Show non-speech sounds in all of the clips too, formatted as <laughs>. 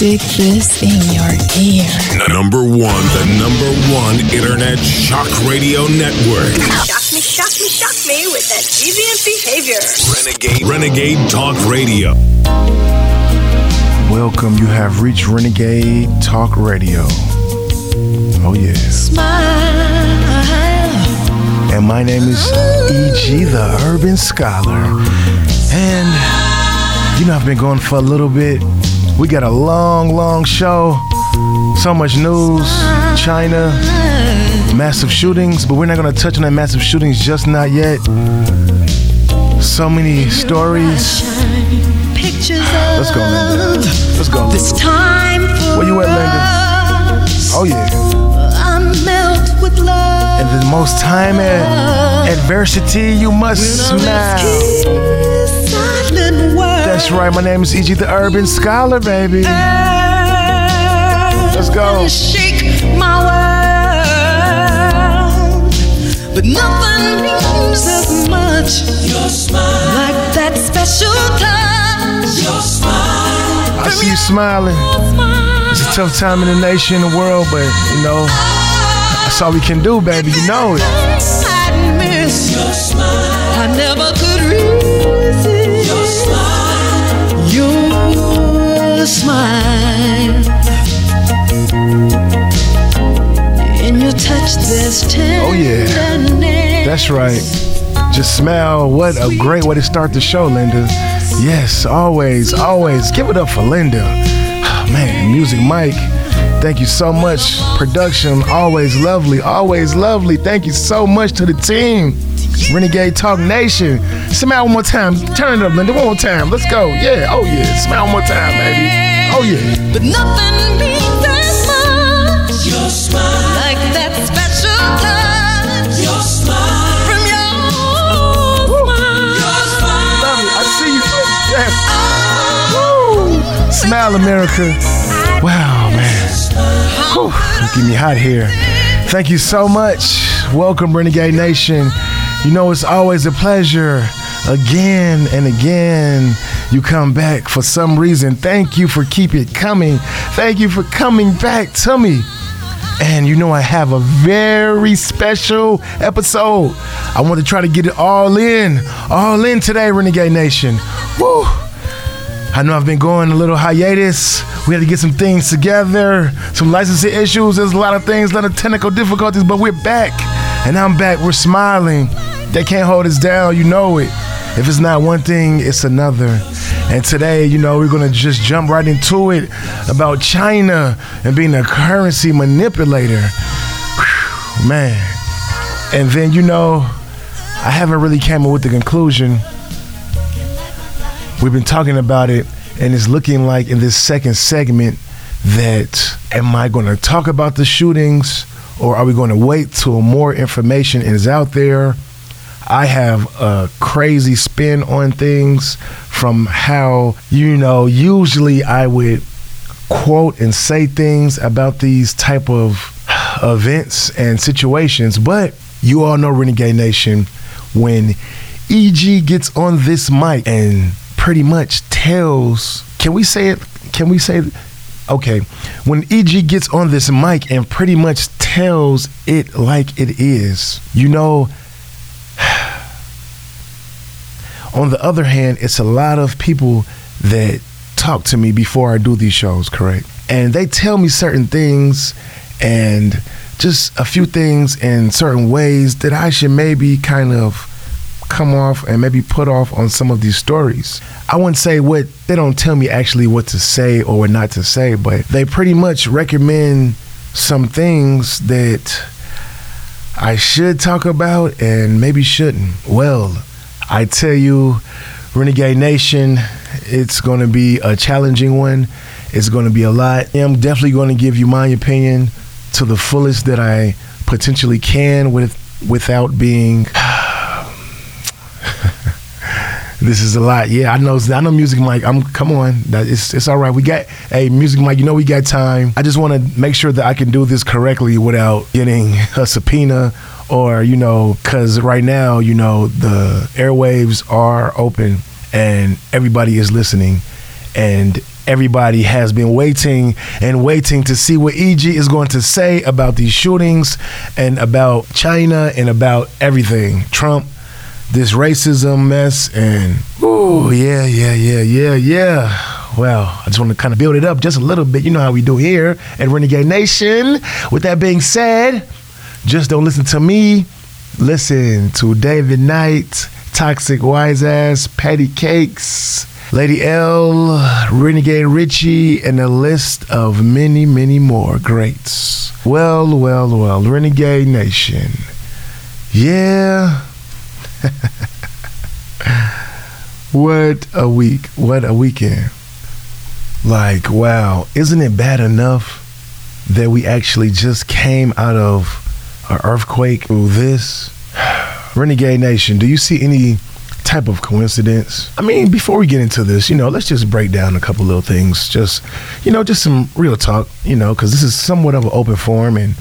Stick this in your ear. Number one, the number one internet shock radio network. Shock me, shock me, shock me with that deviant behavior. Renegade, Renegade Talk Radio. Welcome. You have reached Renegade Talk Radio. Oh, yeah. Smile. And my name is E.G., the Urban Scholar. And, you know, I've been going for a little bit. We got a long, long show. So much news. China, massive shootings, but we're not going to touch on that massive shootings just not yet. So many stories. Let's go, Linda. Let's go, Linda. This time for Where you at, Linda? Oh, yeah. I melt with love. And the most time at adversity, you must smile. Silent word. That's right. My name is E.G. the Urban Scholar, baby. Let's go. Shake my world, but nothing means as much. Your smile, like that special touch. Your smile, I see you smiling. It's a tough time in the nation, the world, but you know, that's all we can do, baby. You know it. Your smile. In your touch, there's Oh, yeah. That's right. Just smile. What a great way to start the show, Linda. Yes, always, always. Give it up for Linda. Ah, man, Music Mike, thank you so much. Production, always lovely, always lovely. Thank you so much to the team. Renegade Talk Nation. Smile one more time. Turn it up, Linda. One more time. Let's go. Yeah. Oh, yeah. Smile one more time, baby. Oh, yeah. But nothing means as much. Your smile, like that special touch. Your smile, from your smile. Your smile. Love it. I see you. Yes. Oh. Woo. Smile, America. Wow, man. Whew. Get me hot here. Thank you so much. Welcome, Renegade Nation. You know, it's always a pleasure. Again and again, you come back for some reason. Thank you for keep it coming. Thank you for coming back to me. And you know, I have a very special episode. I want to try to get it all in, all in today, Renegade Nation. Woo! I know I've been going a little hiatus. We had to get some things together, some licensing issues. There's a lot of things, a lot of technical difficulties, but we're back. And I'm back. We're smiling. They can't hold us down. You know it. If it's not one thing, it's another. And today, you know, we're going to just jump right into it about China and being a currency manipulator. Whew, man. And then, you know, I haven't really came up with the conclusion We've been talking about it, and it's looking like in this second segment that am I going to talk about the shootings or are we going to wait till more information is out there? I have a crazy spin on things from how, you know, usually I would quote and say things about these type of events and situations, but you all know Renegade Nation when EG gets on this mic and pretty much tells can we say it can we say okay when EG gets on this mic and pretty much tells it like it is you know <sighs> on the other hand it's a lot of people that talk to me before I do these shows correct? And they tell me certain things and just a few things in certain ways that I should maybe kind of come off and maybe put off on some of these stories. I wouldn't say what they don't tell me actually what to say or what not to say, but they pretty much recommend some things that I should talk about and maybe shouldn't. Well, I tell you, Renegade Nation, it's going to be a challenging one. It's going to be a lot. I'm definitely going to give you my opinion to the fullest that I potentially can with without being this is a lot. Yeah, I know. I know. Music Mike. I'm. Come on. That it's. It's all right. We got. Hey, Music Mike. You know we got time. I just want to make sure that I can do this correctly without getting a subpoena or you know, because right now you know the airwaves are open and everybody is listening, and Everybody has been waiting and waiting to see what EG is going to say about these shootings and about China and about everything. Trump, this racism mess, and oh, yeah, yeah, yeah, yeah, yeah. Well, I just want to kind of build it up just a little bit. You know how we do here at Renegade Nation. With that being said, just don't listen to me. Listen to David Knight, Toxic Wise Ass, Patty Cakes, Lady L, Renegade Richie, and a list of many, many more greats. Well, well, well, Renegade Nation. Yeah. <laughs> what a week. What a weekend. Like, wow. Isn't it bad enough that we actually just came out of an earthquake through this? <sighs> Renegade Nation, do you see any type of coincidence? I mean, before we get into this, you know, let's just break down a couple little things. Just, you know, just some real talk, you know, because this is somewhat of an open forum and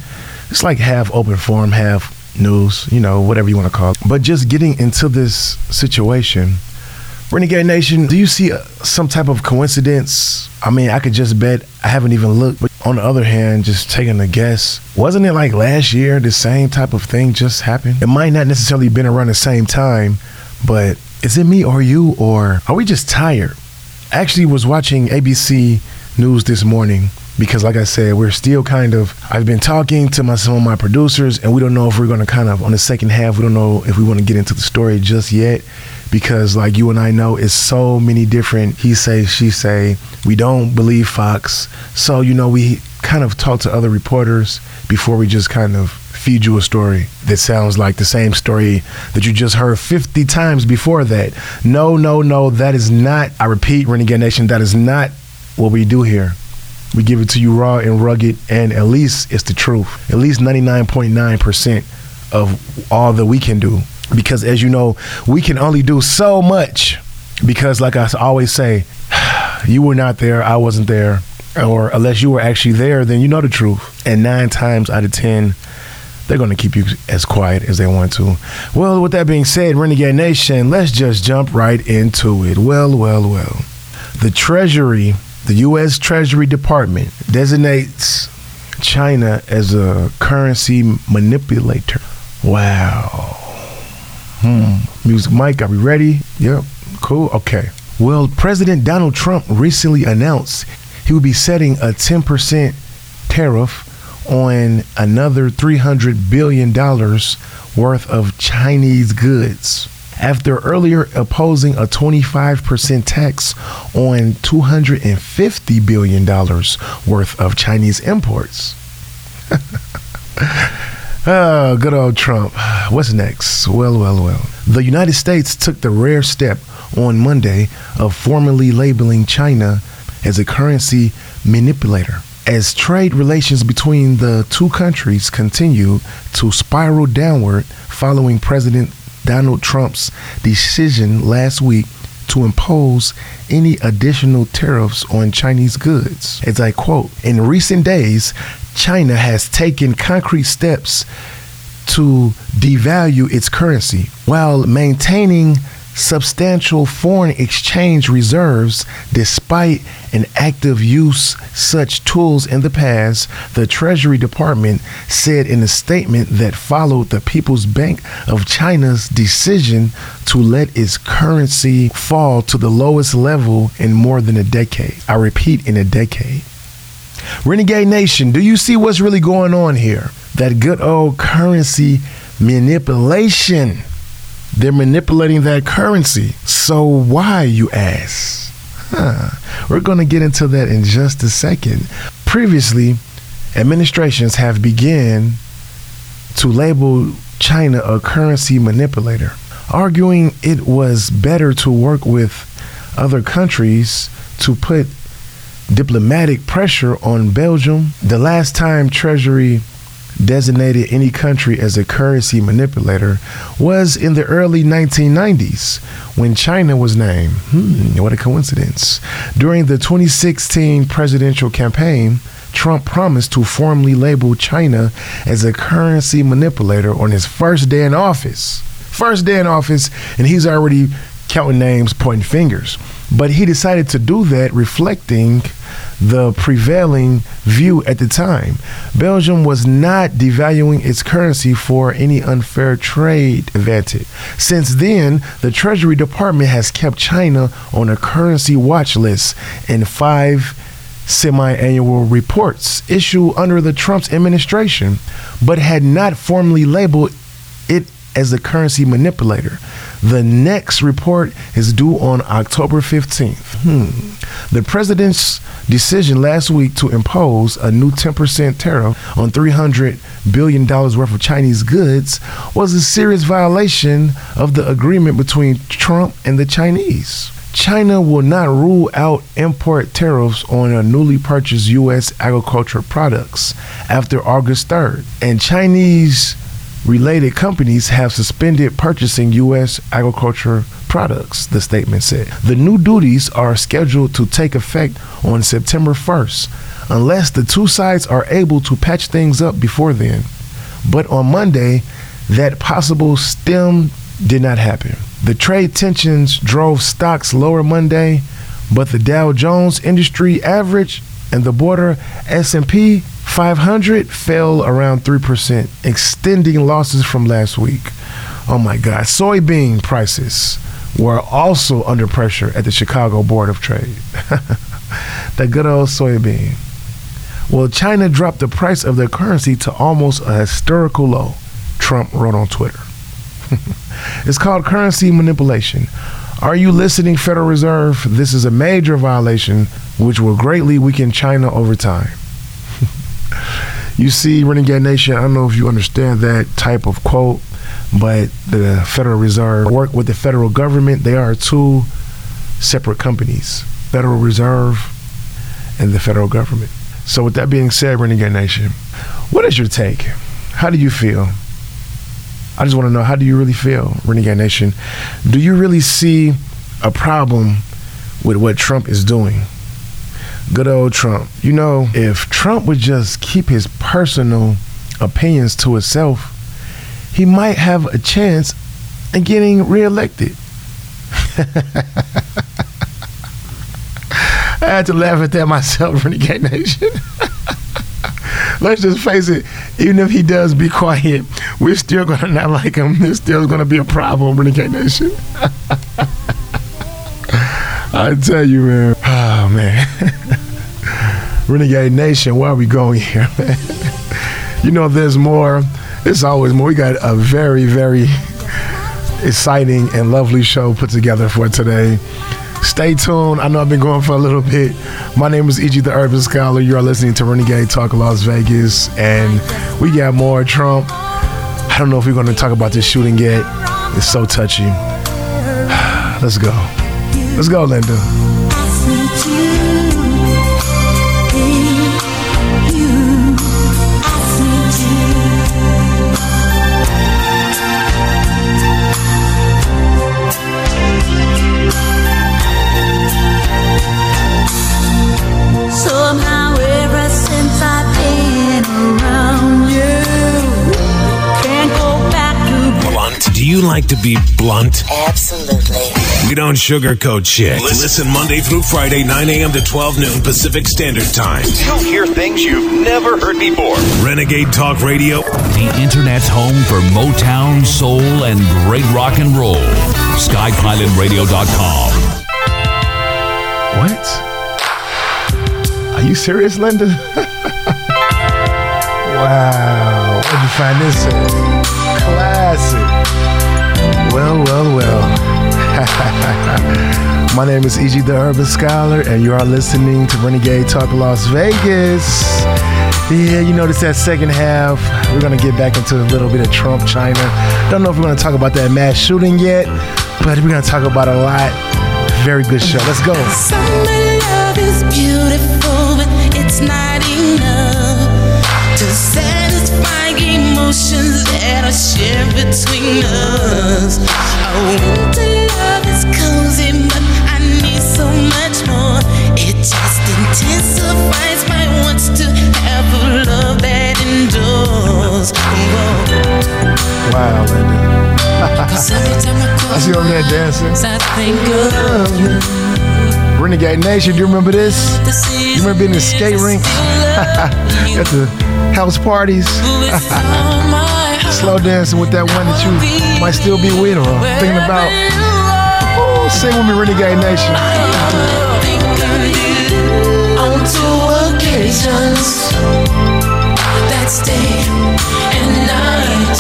it's like half open forum, half news, you know, whatever you want to call it. But just getting into this situation, Renegade Nation, do you see uh, some type of coincidence? I mean, I could just bet I haven't even looked. But on the other hand, just taking a guess, wasn't it like last year the same type of thing just happened? It might not necessarily been around the same time, but is it me or you or are we just tired? I actually was watching ABC News this morning because like I said, we're still kind of I've been talking to my some of my producers and we don't know if we're gonna kind of on the second half, we don't know if we want to get into the story just yet because like you and I know it's so many different he say, she say. We don't believe Fox. So, you know, we kind of talk to other reporters before we just kind of feed you a story that sounds like the same story that you just heard 50 times before that. No, no, no, that is not, I repeat, Renegade Nation, that is not what we do here. We give it to you raw and rugged, and at least it's the truth. At least 99.9% of all that we can do. Because as you know, we can only do so much. Because, like I always say, <sighs> you were not there, I wasn't there. Or unless you were actually there, then you know the truth. And nine times out of 10, they're going to keep you as quiet as they want to. Well, with that being said, Renegade Nation, let's just jump right into it. Well, well, well. The Treasury, the U.S. Treasury Department, designates China as a currency manipulator. Wow. Hmm. Music Mike, are we ready? Yep. Cool. Okay. Well, President Donald Trump recently announced he would be setting a 10% tariff on another $300 billion worth of Chinese goods after earlier opposing a 25% tax on $250 billion worth of Chinese imports. oh, <laughs> good old Trump. What's next? Well, well, well. The United States took the rare step on Monday of formally labeling China as a currency manipulator as trade relations between the two countries continue to spiral downward following President Donald Trump's decision last week to impose any additional tariffs on Chinese goods. As I quote, in recent days, China has taken concrete steps to devalue its currency while maintaining substantial foreign exchange reserves despite an active use such tools in the past the treasury department said in a statement that followed the people's bank of china's decision to let its currency fall to the lowest level in more than a decade. I repeat in a decade. Renegade nation do you see what's really going on here? That good old currency manipulation they're manipulating that currency. So why, you ask? Huh. We're going to get into that in just a second. Previously, administrations have begun to label China a currency manipulator, arguing it was better to work with other countries to put diplomatic pressure on Belgium. The last time Treasury designated any country as a currency manipulator was in the early 1990s when China was named. Hmm, what a coincidence. During the 2016 presidential campaign, Trump promised to formally label China as a currency manipulator on his first day in office. First day in office, and he's already counting names, pointing fingers. But he decided to do that reflecting the prevailing view at the time. Belgium was not devaluing its currency for any unfair trade advantage. Since then, the Treasury Department has kept China on a currency watch list in five semi-annual reports issued under the Trump's administration, but had not formally labeled it as a currency manipulator. The next report is due on October 15th. Hmm. The president's decision last week to impose a new 10% tariff on $300 billion worth of Chinese goods was a serious violation of the agreement between Trump and the Chinese. China will not rule out import tariffs on newly purchased U.S. agricultural products after August 3rd, and Chinese related companies have suspended purchasing U.S. agriculture products, the statement said. The new duties are scheduled to take effect on September 1st, unless the two sides are able to patch things up before then. But on Monday, that possible stem did not happen. The trade tensions drove stocks lower Monday, but the Dow Jones Industry Average and the border S&P 500 fell around 3%, extending losses from last week. Oh my God. Soybean prices were also under pressure at the Chicago Board of Trade. <laughs> the good old soybean. Well, China dropped the price of their currency to almost a historical low, Trump wrote on Twitter. <laughs> it's called currency manipulation. Are you listening, Federal Reserve? This is a major violation which will greatly weaken China over time. You see, Renegade Nation, I don't know if you understand that type of quote, but the Federal Reserve work with the federal government. They are two separate companies Federal Reserve and the federal government. So, with that being said, Renegade Nation, what is your take? How do you feel? I just want to know how do you really feel, Renegade Nation? Do you really see a problem with what Trump is doing? Good old Trump. You know, if Trump would just keep his personal opinions to himself, he might have a chance in getting reelected. <laughs> I had to laugh at that myself, <laughs> Renegade Nation. <laughs> let's just face it, even if he does be quiet, we're still gonna not like him. There's still gonna be a problem, Renegade Nation. I tell you, man. <sighs> Oh man. Renegade Nation, where are we going here, <laughs> man? you know there's more. It's always more. We got a very, very exciting and lovely show put together for today. Stay tuned. I know I've been going for a little bit. My name is E.G. the Urban Scholar. You are listening to Renegade Talk Las Vegas, and we got more Trump. I don't know if we're going to talk about this shooting yet. It's so touchy. <sighs> Let's go. Let's go, Linda. You like to be blunt? Absolutely. We don't sugarcoat shit. Listen Monday through Friday, 9 a.m. to 12 noon Pacific Standard Time. You'll hear things you've never heard before. Renegade Talk Radio. The internet's home for Motown, soul, and great rock and roll. SkyPilotRadio.com. What? Are you serious, Linda? <laughs> wow. Where'd you find this at? Classic. Well, well, well. <laughs> My name is E.G. the Urban Scholar, and you are listening to Renegade Talk Las Vegas. Yeah, you notice that second half, we're going to get back into a little bit of Trump, China. Don't know if we're going to talk about that mass shooting yet, but we're going to talk about a lot. Very good show. Let's go. Emotions that between us. Oh, winter love is cozy, but I need so much more. It just intensifies my wants to have a love that endures. Wow, Linda. I <laughs> I see over there dancing. I think of you. Renegade Nation, do you remember this? You remember being in the skate rink <laughs> at the house parties? <laughs> Slow dancing with that one that you might still be with or thinking about. Ooh, sing with me, Renegade Nation. That's day and night.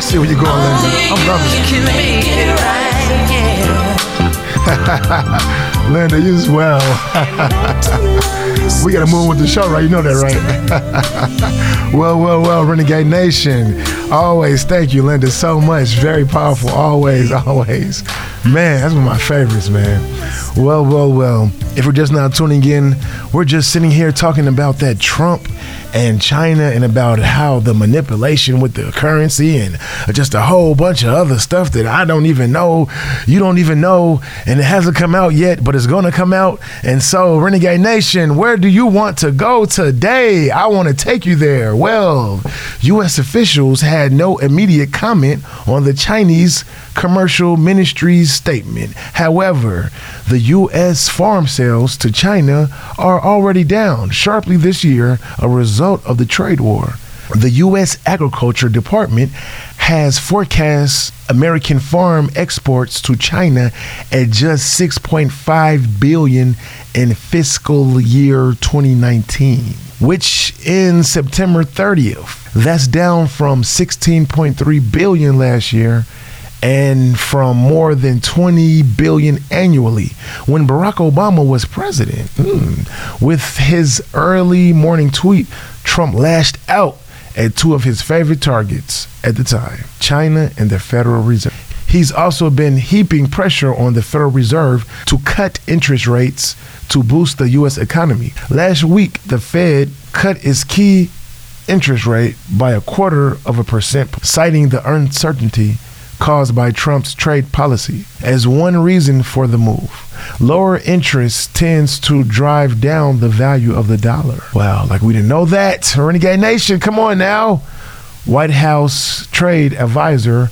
I see where you're going, Linda. I'm loving make it right, yeah. <laughs> Linda, you as well. <laughs> we gotta move with the show, right? You know that, right? <laughs> well, well, well, Renegade Nation. Always thank you, Linda, so much. Very powerful. Always, always. Man, that's one of my favorites, man. Well, well, well. If we're just now tuning in, we're just sitting here talking about that Trump and China and about how the manipulation with the currency and just a whole bunch of other stuff that I don't even know, you don't even know, and it hasn't come out yet, but it's to come out. And so, Renegade Nation, where do you want to go today? I want to take you there. Well, U.S. officials had no immediate comment on the Chinese commercial ministry's statement. However, the U.S. farm sales to China are already down sharply this year, a result of the trade war. The U.S. Agriculture Department has forecast American farm exports to China at just 6.5 billion in fiscal year 2019, which ends September 30th. That's down from 16.3 billion last year and from more than 20 billion annually when Barack Obama was president. Mm. With his early morning tweet, Trump lashed out at two of his favorite targets at the time, China and the Federal Reserve. He's also been heaping pressure on the Federal Reserve to cut interest rates to boost the U.S. economy. Last week, the Fed cut its key interest rate by a quarter of a percent, citing the uncertainty caused by Trump's trade policy as one reason for the move. Lower interest tends to drive down the value of the dollar. Wow, like we didn't know that. Renegade Nation, come on now. White House trade advisor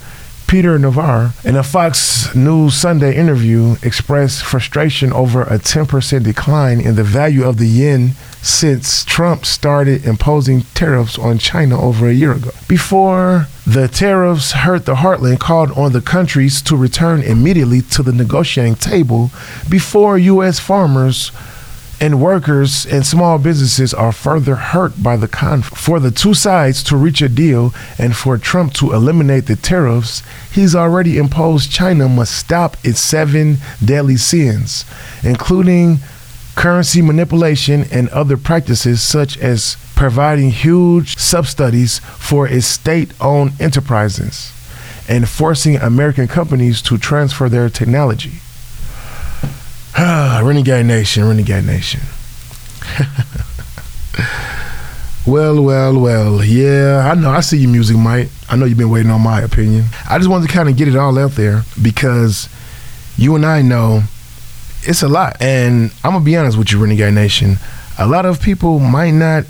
Peter Navarro, in a Fox News Sunday interview, expressed frustration over a 10% decline in the value of the yen since Trump started imposing tariffs on China over a year ago. Before the tariffs hurt the heartland, called on the countries to return immediately to the negotiating table before U.S. farmers and workers and small businesses are further hurt by the conflict. For the two sides to reach a deal and for Trump to eliminate the tariffs, he's already imposed China must stop its seven deadly sins, including currency manipulation and other practices such as providing huge subsidies for its state-owned enterprises and forcing American companies to transfer their technology. <sighs> Renegade Nation, Renegade Nation. <laughs> well, well, well. Yeah, I know. I see your music, Mike. I know you've been waiting on my opinion. I just wanted to kind of get it all out there because you and I know it's a lot. And I'm going to be honest with you, Renegade Nation. A lot of people might not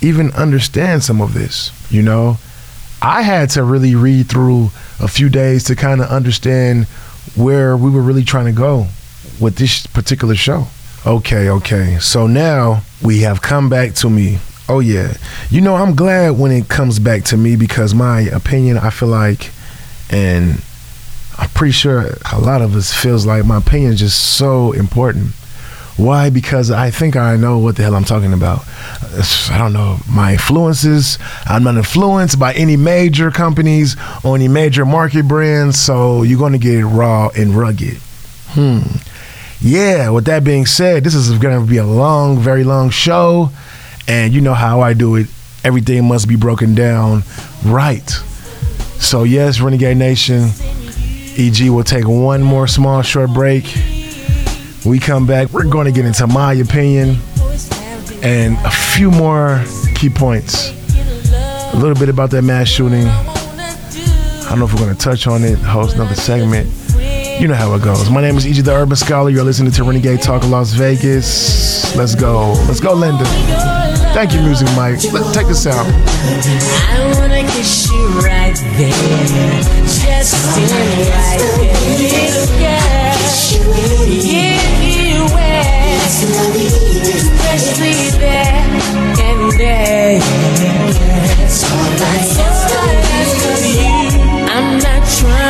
even understand some of this, you know? I had to really read through a few days to kind of understand where we were really trying to go with this particular show. Okay, okay. So now we have come back to me. Oh yeah. You know, I'm glad when it comes back to me because my opinion, I feel like and I'm pretty sure a lot of us feels like my opinion is just so important. Why? Because I think I know what the hell I'm talking about. I don't know my influences. I'm not influenced by any major companies or any major market brands, so you're going to get it raw and rugged. Hmm. Yeah, with that being said, this is going to be a long, very long show. And you know how I do it. Everything must be broken down right. So, yes, Renegade Nation, EG will take one more small, short break. We come back, we're going to get into my opinion and a few more key points. A little bit about that mass shooting. I don't know if we're going to touch on it, host another segment. You know how it goes. My name is EG the Urban Scholar. You're listening to Renegade Talk of Las Vegas. Let's go. Let's go, Linda. Thank you, Music Mike. Let's take this out. I wanna kiss you right there. Just in right there. Yeah. You. Especially there and there. That's all. I'm not trying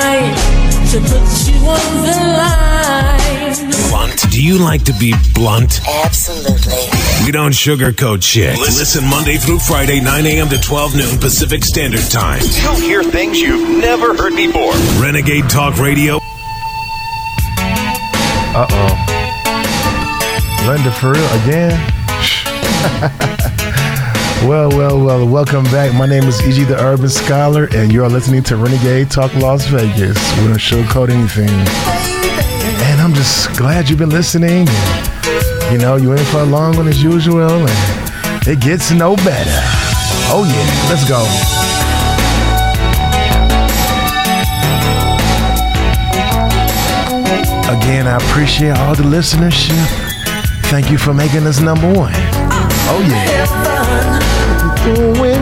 to put you on the line. Blunt. Do you like to be blunt? Absolutely. We don't sugarcoat shit. Listen Monday through Friday, 9 a.m. to 12 noon Pacific Standard Time. You'll hear things you've never heard before. Renegade Talk Radio. Uh oh. Linda for real again? <laughs> well, well, well, welcome back. My name is E.G. the Urban Scholar, and you're listening to Renegade Talk Las Vegas. We don't sugarcoat anything. And I'm just glad you've been listening. And, you know, you're in for a long one as usual, and it gets no better. Oh, yeah, let's go. Again, I appreciate all the listenership. Thank you for making us number one. Oh yeah. Doing.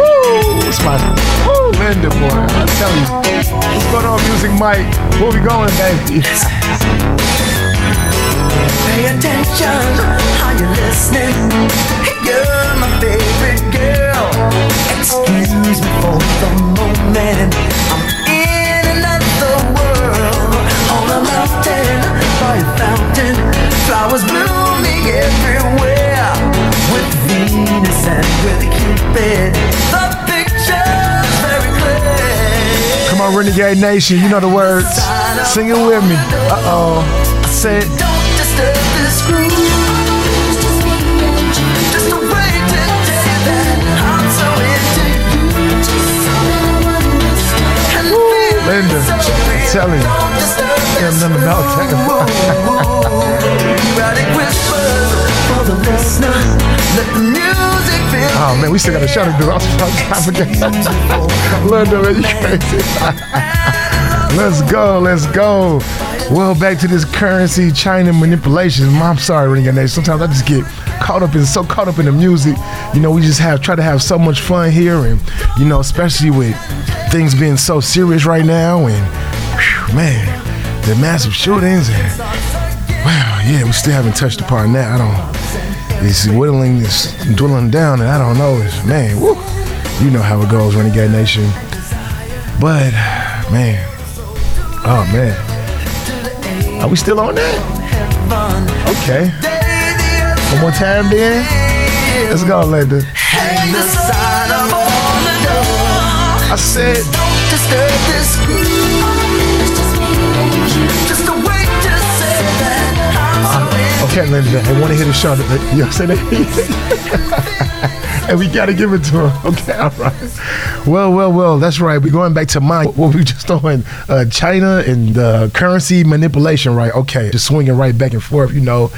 Woo! It's my woo, Linda boy. I tell you. What's going on, Music Mike? Where we going, baby? Pay attention. Are you listening? You're my favorite girl. Excuse me for the moment. I'm in another world. On a mountain, fountain, flowers blooming everywhere. With Venus and with Cupid, the picture's very clear. Come on, Renegade Nation. You know the words. Sing it with me. Uh oh. Say it. Don't disturb this groove. Just a way to tell you that I'm so into you. And feel Linda, I'm telling you. Don't disturb Yeah, this nothing about <laughs> that. Erotic whispers for the listener. Let the Oh man, we still got a show to do. I was I forget. Linda, man, you crazy. let's go, let's go. Well, back to this currency China manipulation. I'm sorry, Renegade Nation. Sometimes I just get caught up in so caught up in the music. You know, we just have try to have so much fun here, and you know, especially with things being so serious right now, and whew, man, the massive shootings, and wow, yeah, we still haven't touched upon that. I don't. It's whittling, it's dwindling down, and I don't know. It's, man, woo, you know how it goes, Renegade Nation. But man, oh man, are we still on that? Okay. One more time, then. Let's go, Linda. Hang the sign up on the door. I said, Don't disturb this groove. Okay, Linda. I want to hear the show. You know, say that. <laughs> and we gotta give it to him. Okay, all right. Well, well, well. That's right. We're going back to mine. What we just on uh, China and uh, currency manipulation, right? Okay, just swinging right back and forth. You know.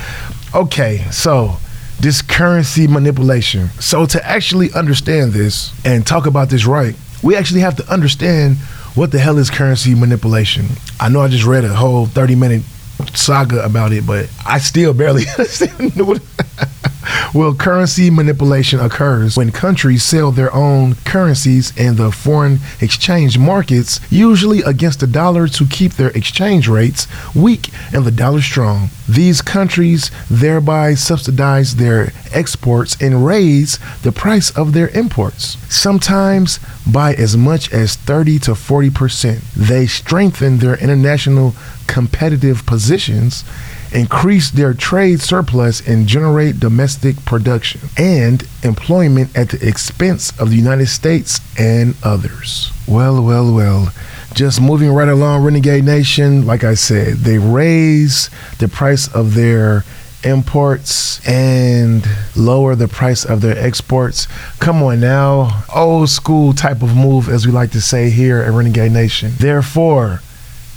Okay, so this currency manipulation. So to actually understand this and talk about this right, we actually have to understand what the hell is currency manipulation. I know I just read a whole 30 minute saga about it, but I still barely <laughs> understand Well, currency manipulation occurs when countries sell their own currencies in the foreign exchange markets, usually against the dollar to keep their exchange rates weak and the dollar strong. These countries thereby subsidize their exports and raise the price of their imports, sometimes by as much as 30 to 40 percent. They strengthen their international competitive positions increase their trade surplus and generate domestic production and employment at the expense of the United States and others. Well, well, well. Just moving right along, Renegade Nation, like I said, they raise the price of their imports and lower the price of their exports. Come on now. Old school type of move, as we like to say here at Renegade Nation. Therefore,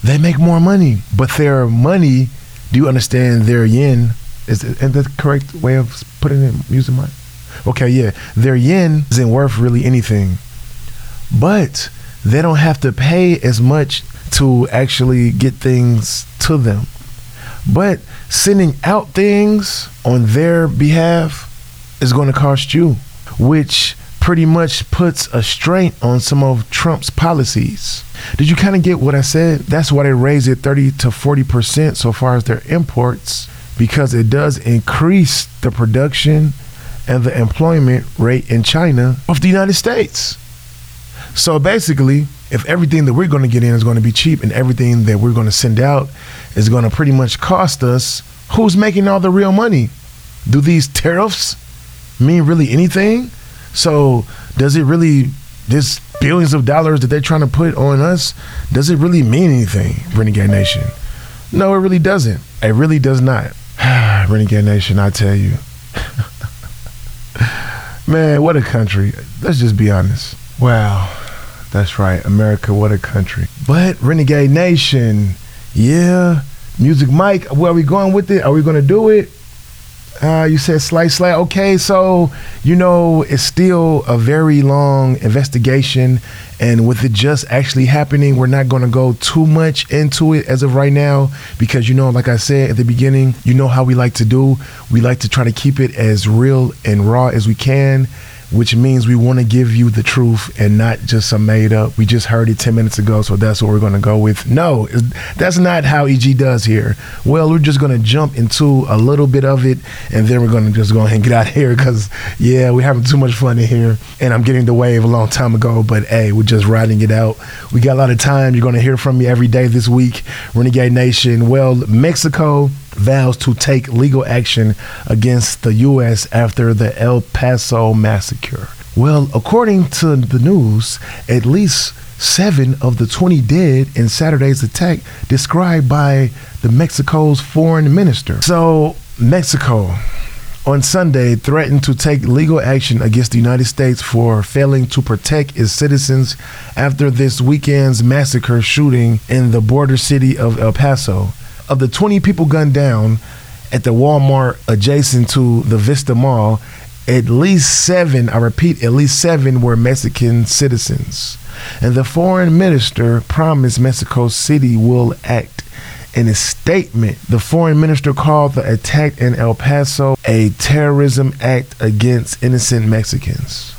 they make more money, but their money do you understand their yen? Is, that the correct way of putting it using mine? Okay, yeah. Their yen isn't worth really anything. But they don't have to pay as much to actually get things to them. But sending out things on their behalf is going to cost you, which pretty much puts a strain on some of Trump's policies. Did you kind of get what I said? That's why they raised it 30 to 40% so far as their imports, because it does increase the production and the employment rate in China of the United States. So basically, if everything that we're going to get in is going to be cheap and everything that we're going to send out is going to pretty much cost us, who's making all the real money? Do these tariffs mean really anything? So does it really this billions of dollars that they're trying to put on us, does it really mean anything, Renegade Nation? No, it really doesn't. It really does not. <sighs> Renegade Nation, I tell you. <laughs> Man, what a country. Let's just be honest. Wow. That's right. America, what a country. But Renegade Nation, yeah. Music Mike, where are we going with it? Are we going to do it? Uh, you said slice slice. Okay, so you know it's still a very long investigation, and with it just actually happening, we're not going to go too much into it as of right now because you know, like I said at the beginning, you know how we like to do. We like to try to keep it as real and raw as we can which means we want to give you the truth and not just some made up. We just heard it 10 minutes ago, so that's what we're going to go with. No, that's not how EG does here. Well, we're just going to jump into a little bit of it and then we're going to just go ahead and get out of here because, yeah, we're having too much fun in here. And I'm getting the wave a long time ago, but hey, we're just riding it out. We got a lot of time. You're going to hear from me every day this week, Renegade Nation. Well, Mexico vows to take legal action against the U.S. after the El Paso massacre. Well, according to the news, at least seven of the 20 dead in Saturday's attack described by the Mexico's foreign minister. So, Mexico on Sunday threatened to take legal action against the United States for failing to protect its citizens after this weekend's massacre shooting in the border city of El Paso of the 20 people gunned down at the Walmart adjacent to the Vista Mall, at least seven, I repeat, at least seven were Mexican citizens. And the foreign minister promised Mexico City will act. In a statement, the foreign minister called the attack in El Paso a terrorism act against innocent Mexicans.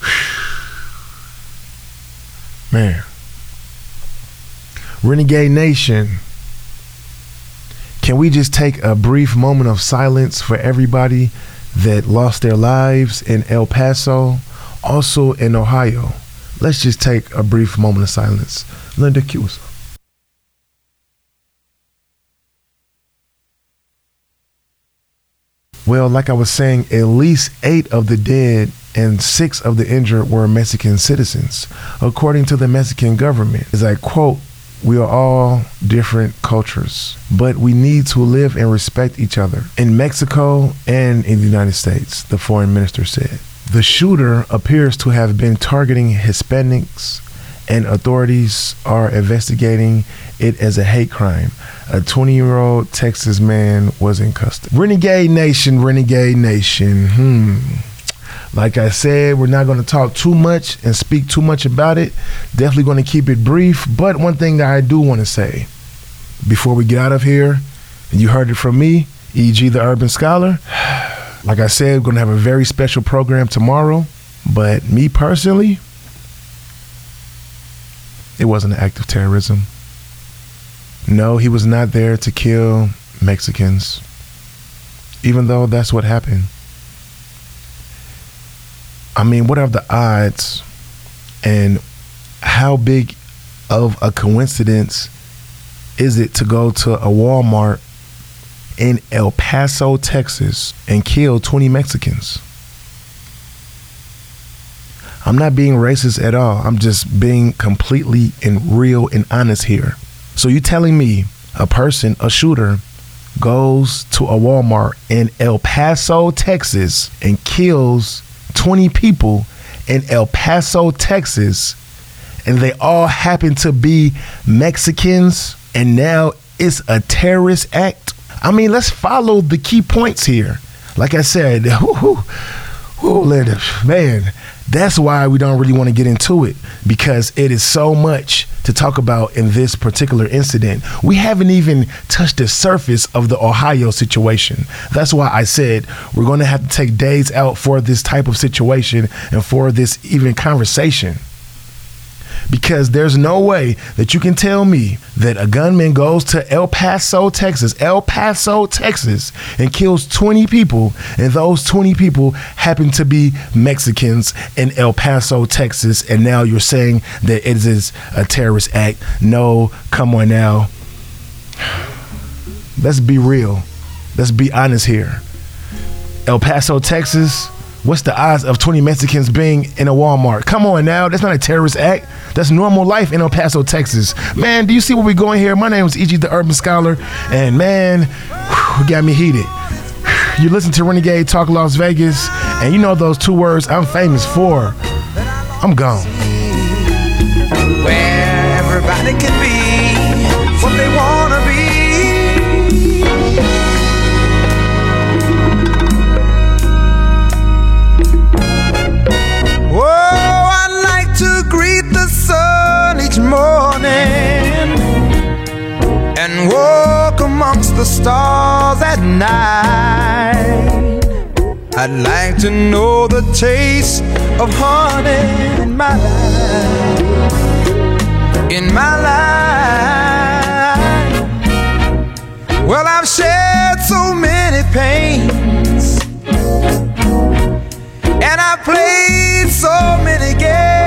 <sighs> Man. Renegade Nation can we just take a brief moment of silence for everybody that lost their lives in El Paso, also in Ohio? Let's just take a brief moment of silence. Linda, cue Well, like I was saying, at least eight of the dead and six of the injured were Mexican citizens, according to the Mexican government. As I quote, we are all different cultures, but we need to live and respect each other. In Mexico and in the United States, the foreign minister said. The shooter appears to have been targeting Hispanics, and authorities are investigating it as a hate crime. A 20 year old Texas man was in custody. Renegade Nation, Renegade Nation. Hmm. Like I said, we're not going to talk too much and speak too much about it. Definitely going to keep it brief. But one thing that I do want to say before we get out of here, and you heard it from me, e.g., the Urban Scholar. Like I said, we're going to have a very special program tomorrow. But me personally, it wasn't an act of terrorism. No, he was not there to kill Mexicans, even though that's what happened. I mean, what are the odds and how big of a coincidence is it to go to a Walmart in El Paso, Texas and kill 20 Mexicans? I'm not being racist at all. I'm just being completely and real and honest here. So you telling me a person, a shooter, goes to a Walmart in El Paso, Texas and kills 20 people in El Paso, Texas, and they all happen to be Mexicans, and now it's a terrorist act. I mean, let's follow the key points here. Like I said, whoo, whoo, whoo, man, That's why we don't really want to get into it because it is so much to talk about in this particular incident. We haven't even touched the surface of the Ohio situation. That's why I said we're going to have to take days out for this type of situation and for this even conversation because there's no way that you can tell me that a gunman goes to El Paso, Texas, El Paso, Texas, and kills 20 people, and those 20 people happen to be Mexicans in El Paso, Texas, and now you're saying that it is a terrorist act. No, come on now. Let's be real. Let's be honest here. El Paso, Texas, what's the odds of 20 Mexicans being in a Walmart? Come on now, that's not a terrorist act. That's normal life in El Paso, Texas. Man, do you see where we're going here? My name is E.G. the Urban Scholar, and man, whew, got me heated. <sighs> You listen to Renegade Talk Las Vegas, and you know those two words I'm famous for. I'm gone. Where everybody can be each morning and walk amongst the stars at night. I'd like to know the taste of honey in my life. In my life. Well, I've shared so many pains and I played so many games.